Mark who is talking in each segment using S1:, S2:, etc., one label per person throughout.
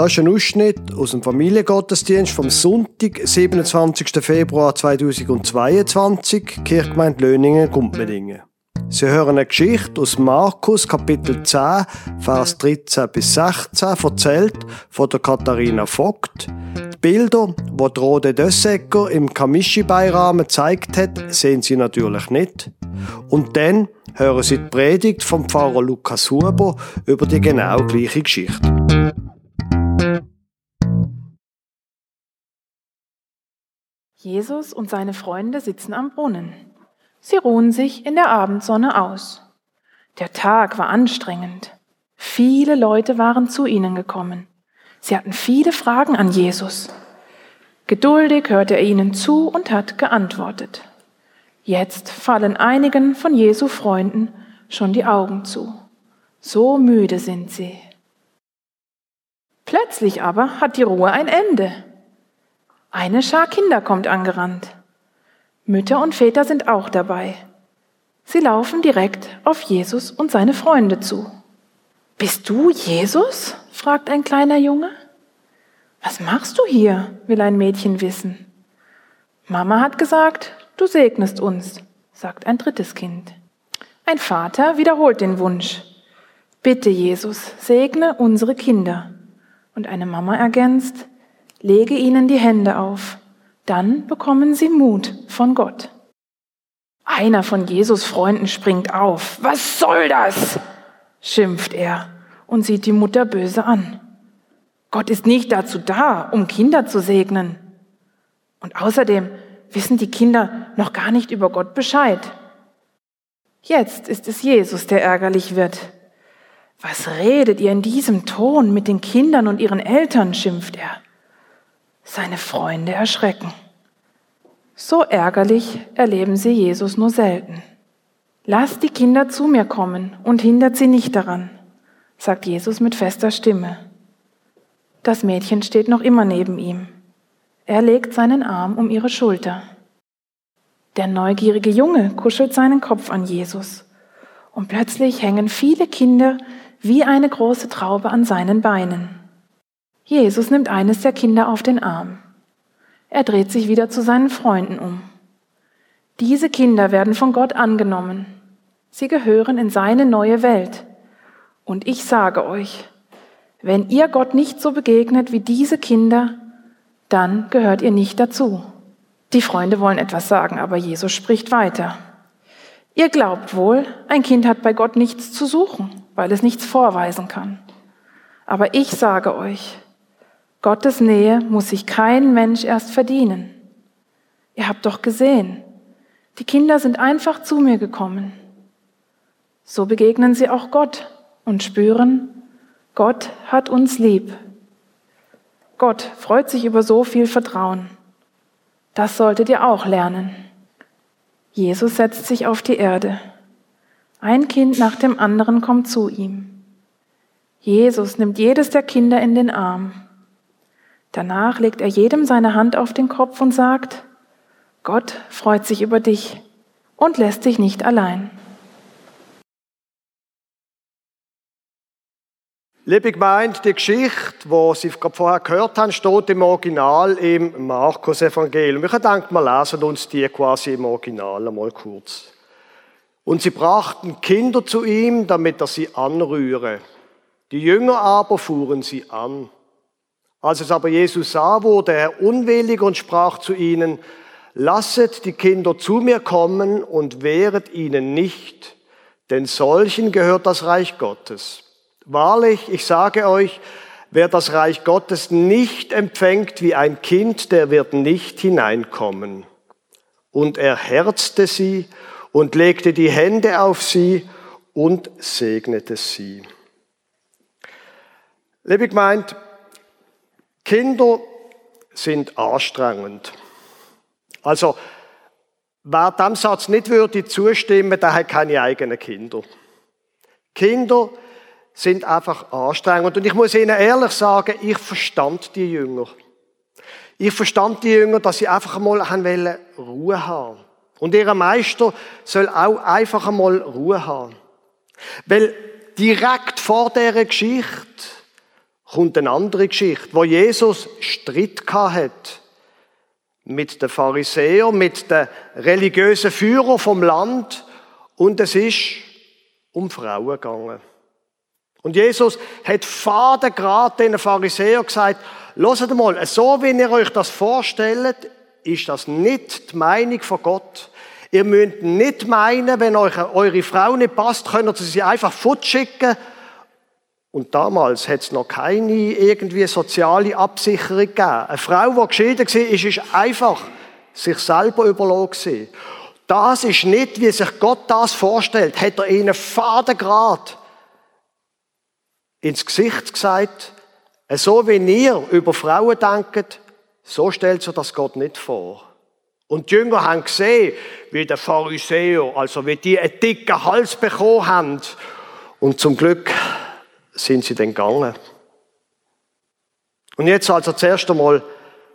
S1: Das ist ein Ausschnitt aus dem Familiengottesdienst vom Sonntag, 27. Februar 2022, Kirchgemeinde Löningen, Gumpmedingen. Sie hören eine Geschichte aus Markus Kapitel 10, Vers 13 bis 16, erzählt von der Katharina Vogt. Die Bilder, die Rode Dössecker im Kamischi-Beirahmen gezeigt hat, sehen Sie natürlich nicht. Und dann hören Sie die Predigt vom Pfarrer Lukas Huber über die genau gleiche Geschichte.
S2: Jesus und seine Freunde sitzen am Brunnen. Sie ruhen sich in der Abendsonne aus. Der Tag war anstrengend. Viele Leute waren zu ihnen gekommen. Sie hatten viele Fragen an Jesus. Geduldig hörte er ihnen zu und hat geantwortet. Jetzt fallen einigen von Jesu Freunden schon die Augen zu. So müde sind sie. Plötzlich aber hat die Ruhe ein Ende. Eine Schar Kinder kommt angerannt. Mütter und Väter sind auch dabei. Sie laufen direkt auf Jesus und seine Freunde zu. Bist du Jesus? fragt ein kleiner Junge. Was machst du hier? will ein Mädchen wissen. Mama hat gesagt, du segnest uns, sagt ein drittes Kind. Ein Vater wiederholt den Wunsch. Bitte, Jesus, segne unsere Kinder. Und eine Mama ergänzt, lege ihnen die Hände auf, dann bekommen sie Mut von Gott. Einer von Jesus Freunden springt auf. Was soll das? schimpft er und sieht die Mutter böse an. Gott ist nicht dazu da, um Kinder zu segnen. Und außerdem wissen die Kinder noch gar nicht über Gott Bescheid. Jetzt ist es Jesus, der ärgerlich wird. Was redet ihr in diesem Ton mit den Kindern und ihren Eltern, schimpft er. Seine Freunde erschrecken. So ärgerlich erleben sie Jesus nur selten. Lasst die Kinder zu mir kommen und hindert sie nicht daran, sagt Jesus mit fester Stimme. Das Mädchen steht noch immer neben ihm. Er legt seinen Arm um ihre Schulter. Der neugierige Junge kuschelt seinen Kopf an Jesus. Und plötzlich hängen viele Kinder wie eine große Traube an seinen Beinen. Jesus nimmt eines der Kinder auf den Arm. Er dreht sich wieder zu seinen Freunden um. Diese Kinder werden von Gott angenommen. Sie gehören in seine neue Welt. Und ich sage euch, wenn ihr Gott nicht so begegnet wie diese Kinder, dann gehört ihr nicht dazu. Die Freunde wollen etwas sagen, aber Jesus spricht weiter. Ihr glaubt wohl, ein Kind hat bei Gott nichts zu suchen, weil es nichts vorweisen kann. Aber ich sage euch, Gottes Nähe muss sich kein Mensch erst verdienen. Ihr habt doch gesehen, die Kinder sind einfach zu mir gekommen. So begegnen sie auch Gott und spüren, Gott hat uns lieb. Gott freut sich über so viel Vertrauen. Das solltet ihr auch lernen. Jesus setzt sich auf die Erde. Ein Kind nach dem anderen kommt zu ihm. Jesus nimmt jedes der Kinder in den Arm. Danach legt er jedem seine Hand auf den Kopf und sagt, Gott freut sich über dich und lässt dich nicht allein.
S1: Liebe Gemeinde, die Geschichte, die Sie vorher gehört haben, steht im Original im Markus-Evangelium. Ich denke, wir lesen uns die quasi im Original einmal kurz. Und sie brachten Kinder zu ihm, damit er sie anrühre. Die Jünger aber fuhren sie an. Als es aber Jesus sah, wurde er unwillig und sprach zu ihnen, lasset die Kinder zu mir kommen und wehret ihnen nicht, denn solchen gehört das Reich Gottes. Wahrlich, ich sage euch, wer das Reich Gottes nicht empfängt wie ein Kind, der wird nicht hineinkommen. Und er herzte sie und legte die Hände auf sie und segnete sie. Liebe Gemeinde, Kinder sind anstrengend. Also, wer dem Satz nicht würde zustimmen, der hat keine eigenen Kinder. Kinder sind einfach anstrengend. Und ich muss Ihnen ehrlich sagen, ich verstand die Jünger. Ich verstand die Jünger, dass sie einfach einmal haben Ruhe haben. Und ihr Meister soll auch einfach einmal Ruhe haben. Weil direkt vor dieser Geschichte kommt eine andere Geschichte, wo Jesus Streit hat mit den Pharisäern, mit den religiösen Führern vom Land und es ist um Frauen gegangen. Und Jesus hat faden gerade den Pharisäern gesagt, hört mal, so wie ihr euch das vorstellt, ist das nicht die Meinung von Gott. Ihr müsst nicht meinen, wenn euch eure Frau nicht passt, könnt ihr sie einfach fortschicken und damals hat es noch keine irgendwie soziale Absicherung gegeben. Eine Frau, die geschieden war, ist, ist einfach sich selber überlassen. Das ist nicht, wie sich Gott das vorstellt. Hat er ihnen fadengrad ins Gesicht gesagt, so wie ihr über Frauen denkt, so stellt sich das Gott nicht vor. Und die Jünger haben gesehen, wie der Pharisäer, also wie die einen dicken Hals bekommen haben. Und zum Glück sind sie denn gegangen. Und jetzt also zuerst einmal,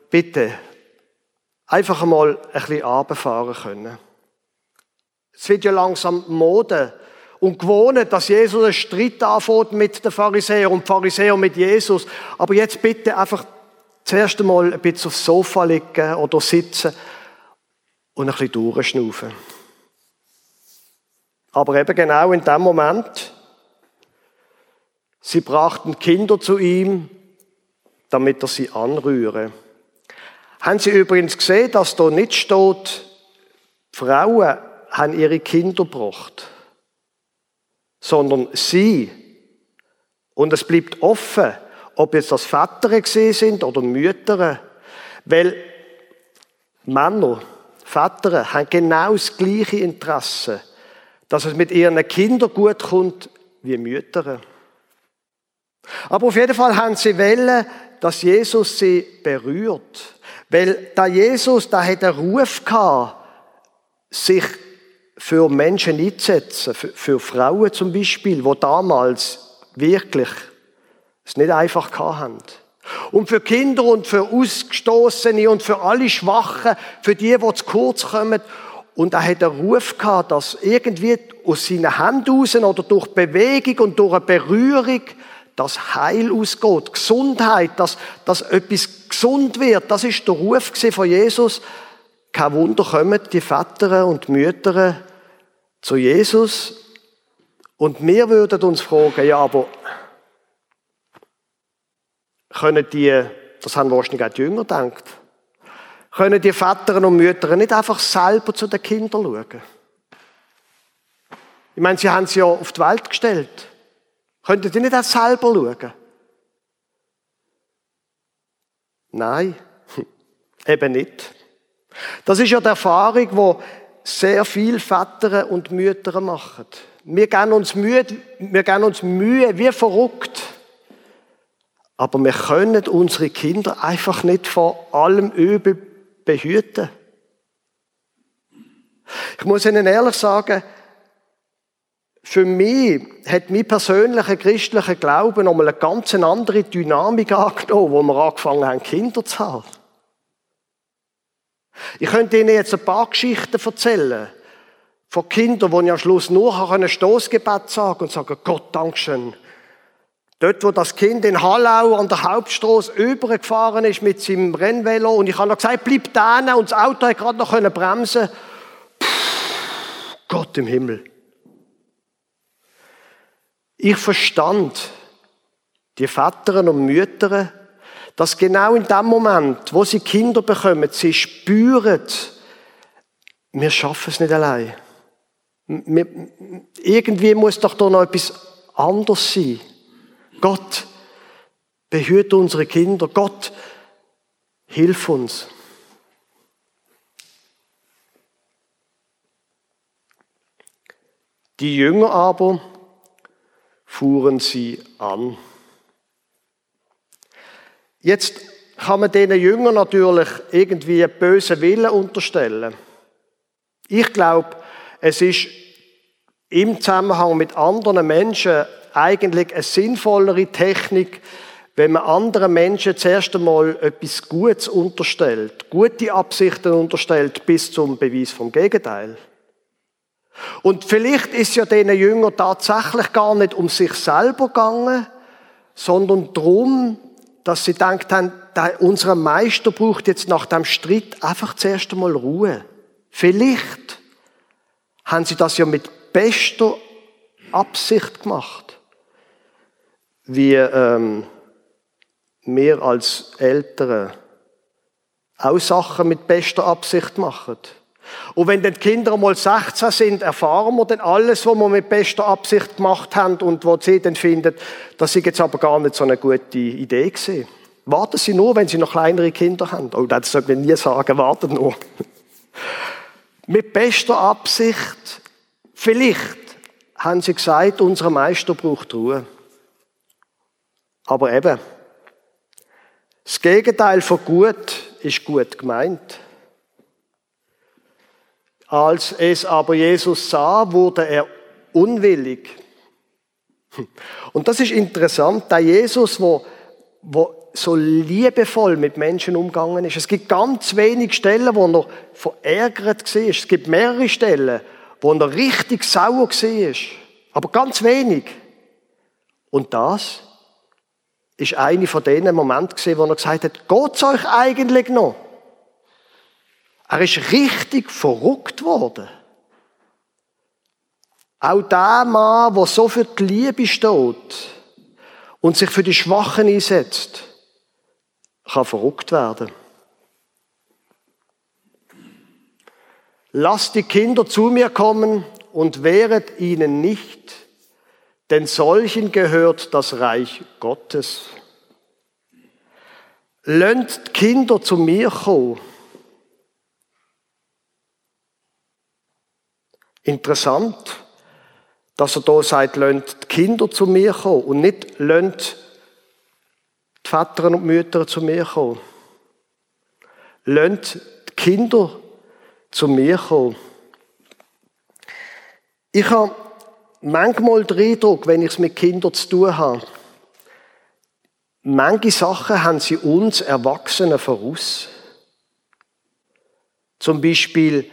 S1: bitte, einfach einmal ein bisschen runterfahren können. Es wird ja langsam Mode und gewohnt, dass Jesus einen Streit anfängt mit den Pharisäern und Pharisäer mit Jesus. Aber jetzt bitte einfach zuerst einmal ein bisschen aufs Sofa liegen oder sitzen und ein bisschen durchschnaufen. Aber eben genau in dem Moment, Sie brachten Kinder zu ihm, damit er sie anrühre. Haben Sie übrigens gesehen, dass da nicht steht, Frauen haben ihre Kinder gebracht, sondern sie. Und es bleibt offen, ob jetzt das Väter gesehen sind oder Mütter, weil Männer, Väter haben genau das gleiche Interesse, dass es mit ihren Kindern gut kommt wie Mütter. Aber auf jeden Fall haben sie wollen, dass Jesus sie berührt. Weil da Jesus, da hat einen Ruf gehabt, sich für Menschen einzusetzen, für, für Frauen zum Beispiel, wo damals wirklich es nicht einfach hatten. Und für Kinder und für Ausgestoßene und für alle Schwachen, für die, die zu kurz kommen. Und er hat einen Ruf gehabt, dass irgendwie aus seinen Händen raus oder durch Bewegung und durch eine Berührung dass Heil ausgeht, Gesundheit, dass, dass etwas gesund wird. Das ist der Ruf von Jesus. Kein Wunder kommen die Väter und Mütter zu Jesus. Und wir würden uns fragen, ja, aber können die, das haben wahrscheinlich auch die Jünger gedacht, können die Väter und Mütter nicht einfach selber zu den Kindern schauen? Ich meine, sie haben sie ja auf die Welt gestellt. Könntet ihr nicht auch selber schauen? Nein, eben nicht. Das ist ja die Erfahrung, die sehr viele Väter und Mütter machen. Wir geben uns Mühe, wir geben uns Mühe wie verrückt. Aber wir können unsere Kinder einfach nicht vor allem Übel behüten. Ich muss Ihnen ehrlich sagen, für mich hat mein persönlicher christlicher Glaube nochmal eine ganz andere Dynamik angenommen, wo wir angefangen haben, Kinder zu haben. Ich könnte Ihnen jetzt ein paar Geschichten erzählen von Kindern, wo ich am Schluss nur ein Stoßgebet sagen und sagen, Gott, Dankeschön. Dort, wo das Kind in Hallau an der Hauptstraße übergefahren ist mit seinem Rennvelo und ich habe noch gesagt, bleib da und das Auto hat gerade noch bremsen Puh, Gott im Himmel. Ich verstand die Väter und Mütter, dass genau in dem Moment, wo sie Kinder bekommen, sie spüren, wir schaffen es nicht allein. Wir, irgendwie muss doch da noch etwas anderes sein. Gott, behüte unsere Kinder. Gott, hilf uns. Die Jünger aber, fuhren sie an. Jetzt kann man diesen Jüngern natürlich irgendwie einen bösen Willen unterstellen. Ich glaube, es ist im Zusammenhang mit anderen Menschen eigentlich eine sinnvollere Technik, wenn man anderen Menschen zuerst einmal etwas Gutes unterstellt, gute Absichten unterstellt, bis zum Beweis vom Gegenteil. Und vielleicht ist ja diesen Jüngern tatsächlich gar nicht um sich selber gegangen, sondern darum, dass sie gedacht haben, unser Meister braucht jetzt nach dem Streit einfach zuerst einmal Ruhe. Vielleicht haben sie das ja mit bester Absicht gemacht, wie ähm, wir als Eltern auch Sachen mit bester Absicht machen. Und wenn dann die Kinder mal 16 sind, erfahren wir dann alles, was wir mit bester Absicht gemacht haben und wo sie dann finden, das ist jetzt aber gar nicht so eine gute Idee gewesen. Warten Sie nur, wenn Sie noch kleinere Kinder haben. Oh, das sollte man nie sagen, warten nur. mit bester Absicht, vielleicht haben Sie gesagt, unser Meister braucht Ruhe. Aber eben, das Gegenteil von gut ist gut gemeint. Als es aber Jesus sah, wurde er unwillig. Und das ist interessant, der Jesus, wo, wo so liebevoll mit Menschen umgegangen ist. Es gibt ganz wenig Stellen, wo er verärgert war. Es gibt mehrere Stellen, wo er richtig sauer war. Aber ganz wenig. Und das ist eine von denen Momenten, wo er gesagt hat, geht's euch eigentlich noch? Er ist richtig verrückt worden. Auch der Mann, der so für die Liebe steht und sich für die Schwachen einsetzt, kann verrückt werden. Lasst die Kinder zu mir kommen und wehret ihnen nicht, denn solchen gehört das Reich Gottes. Lönnt Kinder zu mir kommen Interessant, dass er da sagt, lönt die Kinder zu mir kommen und nicht lönt die Väter und Mütter zu mir kommen. Lönt die Kinder zu mir kommen. Ich habe manchmal den Eindruck, wenn ich es mit Kindern zu tun habe, manche Sachen haben sie uns Erwachsenen voraus. Zum Beispiel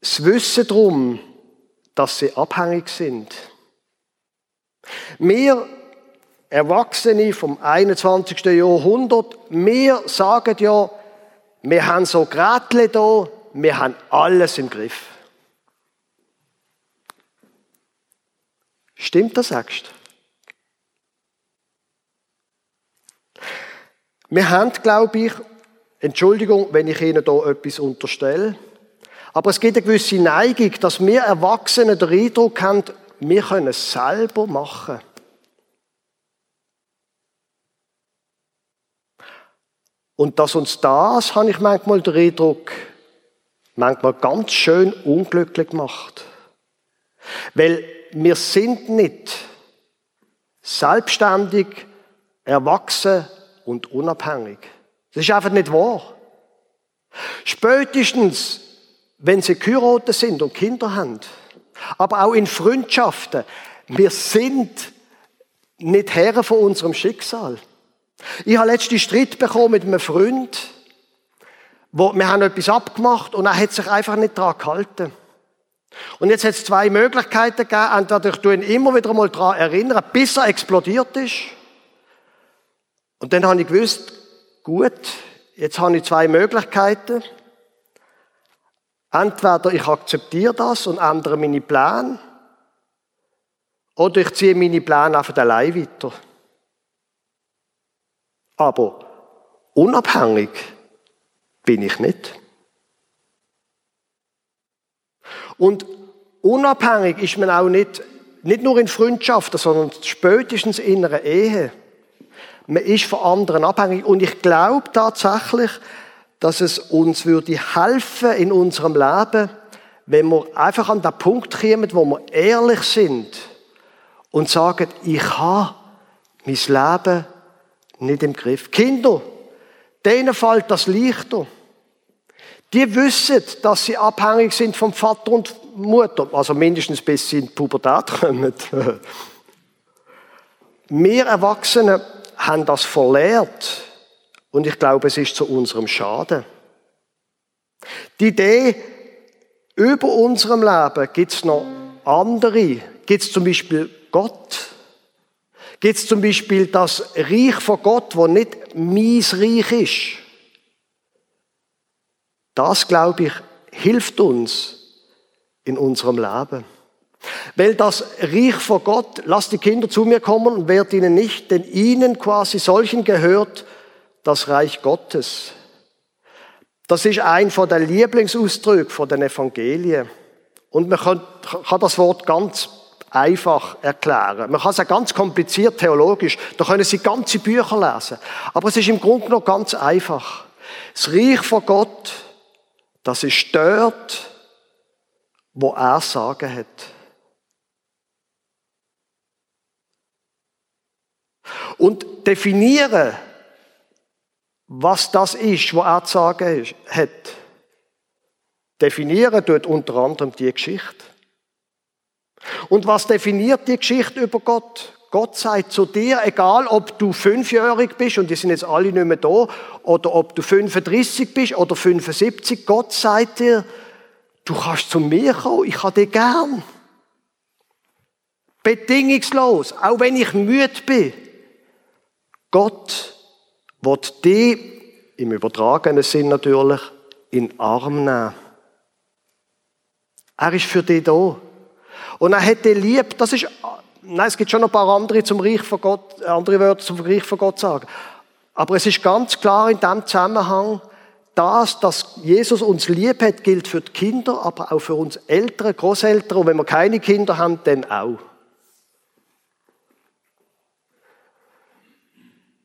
S1: das Wissen darum, dass sie abhängig sind. Wir Erwachsene vom 21. Jahrhundert, wir sagen ja, wir haben so Grätle da, wir haben alles im Griff. Stimmt das, sagst Wir haben, glaube ich, Entschuldigung, wenn ich Ihnen da etwas unterstelle, aber es gibt eine gewisse Neigung, dass wir Erwachsene den Eindruck haben, wir können es selber machen. Und dass uns das, habe ich manchmal den Eindruck, manchmal ganz schön unglücklich macht. Weil wir sind nicht selbstständig, erwachsen und unabhängig. Das ist einfach nicht wahr. Spätestens, wenn sie geheiratet sind und Kinder haben. Aber auch in Freundschaften. Wir sind nicht Herren von unserem Schicksal. Ich habe letzten Streit bekommen mit einem Freund, wo wir haben etwas abgemacht und er hat sich einfach nicht daran gehalten. Und jetzt hat es zwei Möglichkeiten gegeben. Entweder tue ihn immer wieder mal daran erinnern, bis er explodiert ist. Und dann habe ich gewusst, gut, jetzt habe ich zwei Möglichkeiten. Entweder ich akzeptiere das und ändere meine Pläne, oder ich ziehe meine Pläne einfach allein weiter. Aber unabhängig bin ich nicht. Und unabhängig ist man auch nicht, nicht nur in Freundschaften, sondern spätestens in einer Ehe. Man ist von anderen abhängig. Und ich glaube tatsächlich, dass es uns würde helfen in unserem Leben, wenn wir einfach an den Punkt kommen, wo wir ehrlich sind und sagen, ich habe mein Leben nicht im Griff. Kinder, denen fällt das leichter. Die wissen, dass sie abhängig sind vom Vater und Mutter, also mindestens bis sie in die Pubertät kommen. Wir Erwachsene haben das verlehrt und ich glaube, es ist zu unserem Schaden. Die Idee, über unserem Leben gibt es noch andere. Gibt es zum Beispiel Gott? Gibt es zum Beispiel das Reich von Gott, wo nicht mies Reich ist? Das, glaube ich, hilft uns in unserem Leben. Weil das Reich von Gott, lasst die Kinder zu mir kommen und wehrt ihnen nicht, denn ihnen quasi solchen gehört das Reich Gottes. Das ist ein von den Lieblingsausdrücken von den Evangelien. Und man kann, kann das Wort ganz einfach erklären. Man kann es ja ganz kompliziert theologisch, da können Sie ganze Bücher lesen. Aber es ist im Grunde noch ganz einfach. Das Reich von Gott, das ist dort, wo er Sagen hat. Und definieren, was das ist, was er zu sagen hat. Definieren tut unter anderem die Geschichte. Und was definiert die Geschichte über Gott? Gott sagt zu dir, egal ob du fünfjährig bist und die sind jetzt alle nicht mehr da, oder ob du 35 bist oder 75, Gott sagt dir, du kannst zu mir kommen, ich habe dich gern. Bedingungslos, auch wenn ich müde bin. Gott wird dich, im übertragenen Sinn natürlich, in den Arm nehmen. Er ist für dich da. Und er dich lieb. Das ist, nein, es gibt schon ein paar andere zum Reich von Gott, andere Wörter zum Reich von Gott sagen. Aber es ist ganz klar in dem Zusammenhang, das, dass Jesus uns lieb hat, gilt für die Kinder, aber auch für uns Eltern, Großeltern und wenn wir keine Kinder haben, dann auch.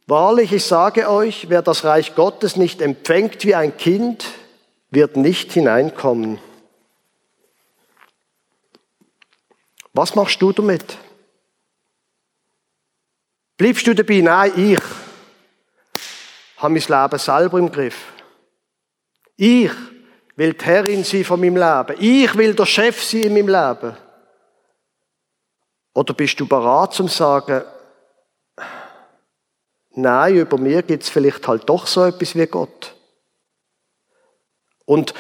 S1: Wahrlich, ich sage euch, wer das Reich Gottes nicht empfängt wie ein Kind, wird nicht hineinkommen. Was machst du damit? Bleibst du dabei? Nein, ich habe mein Leben selber im Griff. Ich will die Herrin sein von meinem Leben. Ich will der Chef sein in meinem Leben. Oder bist du bereit zum sagen, Nein, über mir gibt es vielleicht halt doch so etwas wie Gott. Und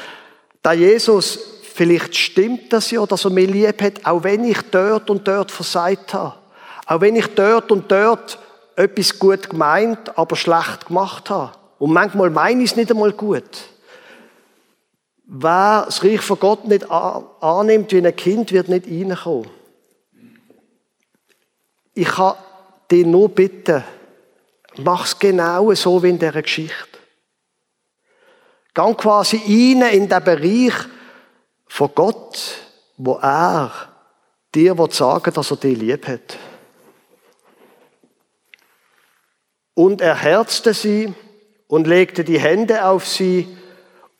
S1: da Jesus, vielleicht stimmt das ja, dass er mich lieb hat, auch wenn ich dort und dort versagt habe. Auch wenn ich dort und dort etwas gut gemeint, aber schlecht gemacht habe. Und manchmal meine ich es nicht einmal gut. Wer das Reich von Gott nicht annimmt wie ein Kind, wird nicht reinkommen. Ich kann dich nur bitten, Mach's genau so wie in dieser Geschichte. Gang quasi rein in den Bereich von Gott, wo er dir sagen dass er dich lieb hat. Und er herzte sie und legte die Hände auf sie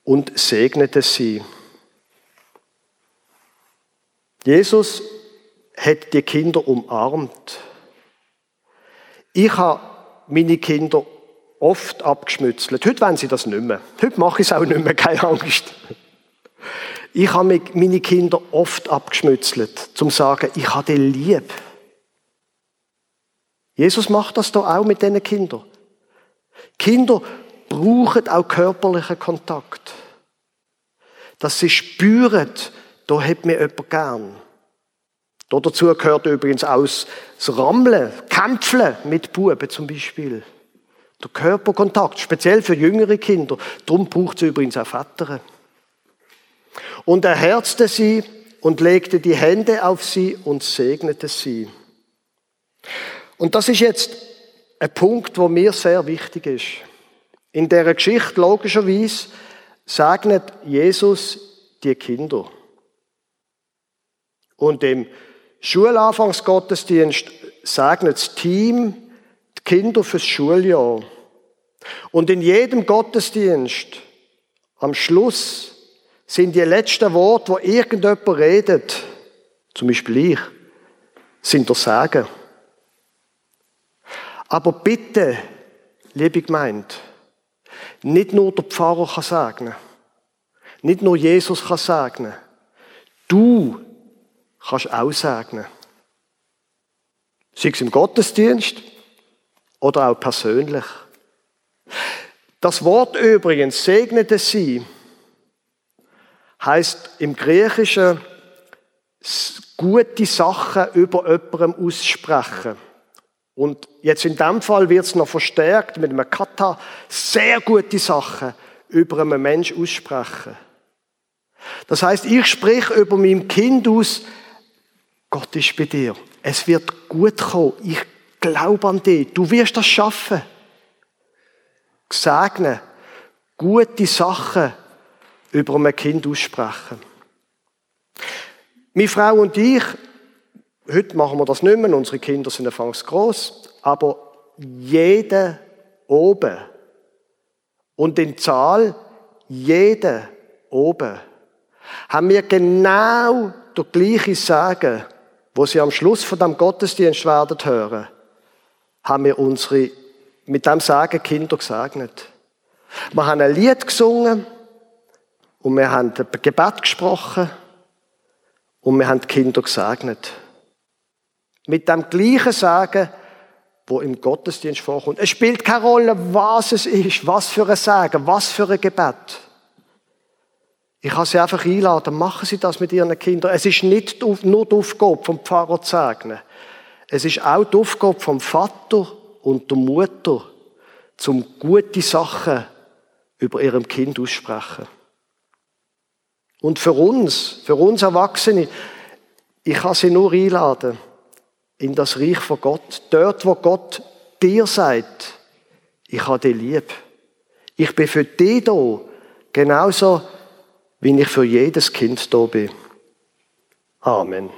S1: und segnete sie. Jesus hat die Kinder umarmt. Ich habe meine Kinder oft abgeschmützelt. Heute wollen sie das nicht mehr. Heute mache ich es auch nicht mehr, keine Angst. Ich habe meine Kinder oft abgeschmützelt, zum zu sagen, ich habe dich lieb. Jesus macht das doch auch mit diesen Kindern. Kinder brauchen auch körperlichen Kontakt. Dass sie spüren, da hat mir jemand gern. Dazu gehört übrigens auch das Rammeln, Kämpfen mit Buben zum Beispiel. Der Körperkontakt, speziell für jüngere Kinder. Darum braucht es übrigens auch Väter. Und er herzte sie und legte die Hände auf sie und segnete sie. Und das ist jetzt ein Punkt, wo mir sehr wichtig ist. In der Geschichte logischerweise segnet Jesus die Kinder. Und im Schulanfangsgottesdienst segnet das Team die Kinder fürs Schuljahr. Und in jedem Gottesdienst am Schluss sind die letzten Worte, wo irgendjemand redet, zum Beispiel ich, sind der Sagen. Aber bitte, liebe Gemeinde, nicht nur der Pfarrer kann sagen, nicht nur Jesus kann sagen, du kannst auch segnen. Sei es im Gottesdienst oder auch persönlich. Das Wort übrigens, segnete sie, heißt im Griechischen gute Sachen über jemandem aussprechen. Und jetzt in dem Fall wird es noch verstärkt mit einem Kata, sehr gute Sachen über einen Mensch aussprechen. Das heißt, ich sprich über meinem Kind aus, Gott ist bei dir. Es wird gut kommen. Ich glaube an dich. Du wirst das schaffen. Gesegnen. Gute Sachen über ein Kind aussprechen. Meine Frau und ich, heute machen wir das nicht mehr, unsere Kinder sind anfangs groß, aber jeder oben und in Zahl jeder oben haben wir genau der gleiche Sagen, wo sie am Schluss von dem Gottesdienst werden hören, haben wir unsere mit dem Sagen Kinder gesegnet. Wir haben ein Lied gesungen und wir haben ein Gebet gesprochen und wir haben die Kinder gesegnet. Mit dem gleichen Sagen, wo im Gottesdienst vorkommt. Es spielt keine Rolle, was es ist, was für ein Sagen, was für ein Gebet. Ich kann Sie einfach einladen, machen Sie das mit Ihren Kindern. Es ist nicht nur die Aufgabe vom Pfarrer zu segnen. Es ist auch die Aufgabe vom Vater und der Mutter, zum gute Sachen über ihrem Kind aussprechen. Und für uns, für uns Erwachsene, ich kann sie nur einladen in das Reich von Gott. Dort, wo Gott dir sagt, ich habe dich lieb. Ich bin für dich da, genauso wie ich für jedes Kind da bin. Amen.